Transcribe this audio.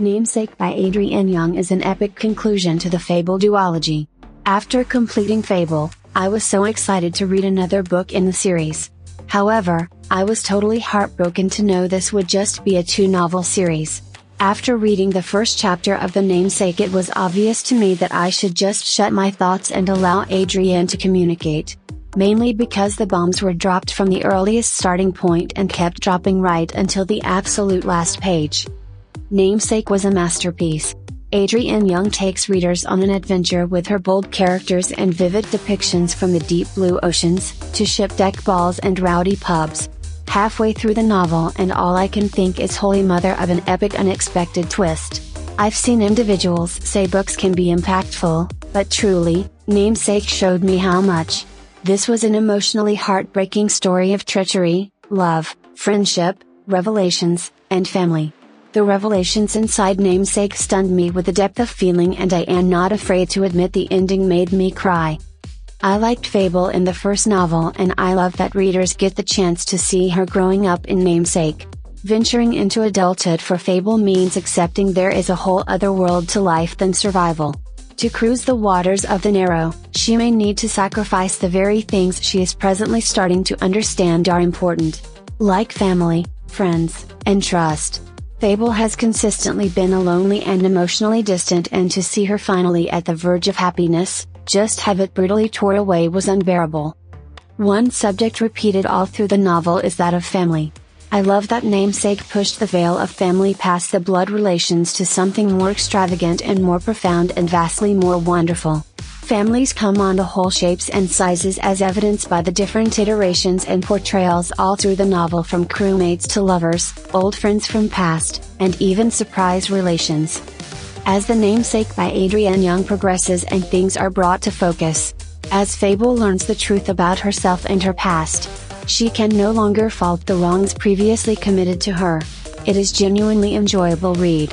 Namesake by Adrienne Young is an epic conclusion to the Fable duology. After completing Fable, I was so excited to read another book in the series. However, I was totally heartbroken to know this would just be a two novel series. After reading the first chapter of The Namesake, it was obvious to me that I should just shut my thoughts and allow Adrienne to communicate. Mainly because the bombs were dropped from the earliest starting point and kept dropping right until the absolute last page. Namesake was a masterpiece. Adrienne Young takes readers on an adventure with her bold characters and vivid depictions from the deep blue oceans, to ship deck balls and rowdy pubs. Halfway through the novel and all I can think is holy mother of an epic unexpected twist. I've seen individuals say books can be impactful, but truly, Namesake showed me how much. This was an emotionally heartbreaking story of treachery, love, friendship, revelations, and family. The revelations inside Namesake stunned me with a depth of feeling and I am not afraid to admit the ending made me cry. I liked Fable in the first novel and I love that readers get the chance to see her growing up in Namesake. Venturing into adulthood for Fable means accepting there is a whole other world to life than survival. To cruise the waters of the narrow, she may need to sacrifice the very things she is presently starting to understand are important. Like family, friends, and trust. Fable has consistently been a lonely and emotionally distant and to see her finally at the verge of happiness, just have it brutally torn away was unbearable. One subject repeated all through the novel is that of family. I love that namesake pushed the veil of family past the blood relations to something more extravagant and more profound and vastly more wonderful. Families come on to whole shapes and sizes as evidenced by the different iterations and portrayals all through the novel from crewmates to lovers, old friends from past, and even surprise relations. As the namesake by Adrienne Young progresses and things are brought to focus. As Fable learns the truth about herself and her past. She can no longer fault the wrongs previously committed to her. It is genuinely enjoyable read.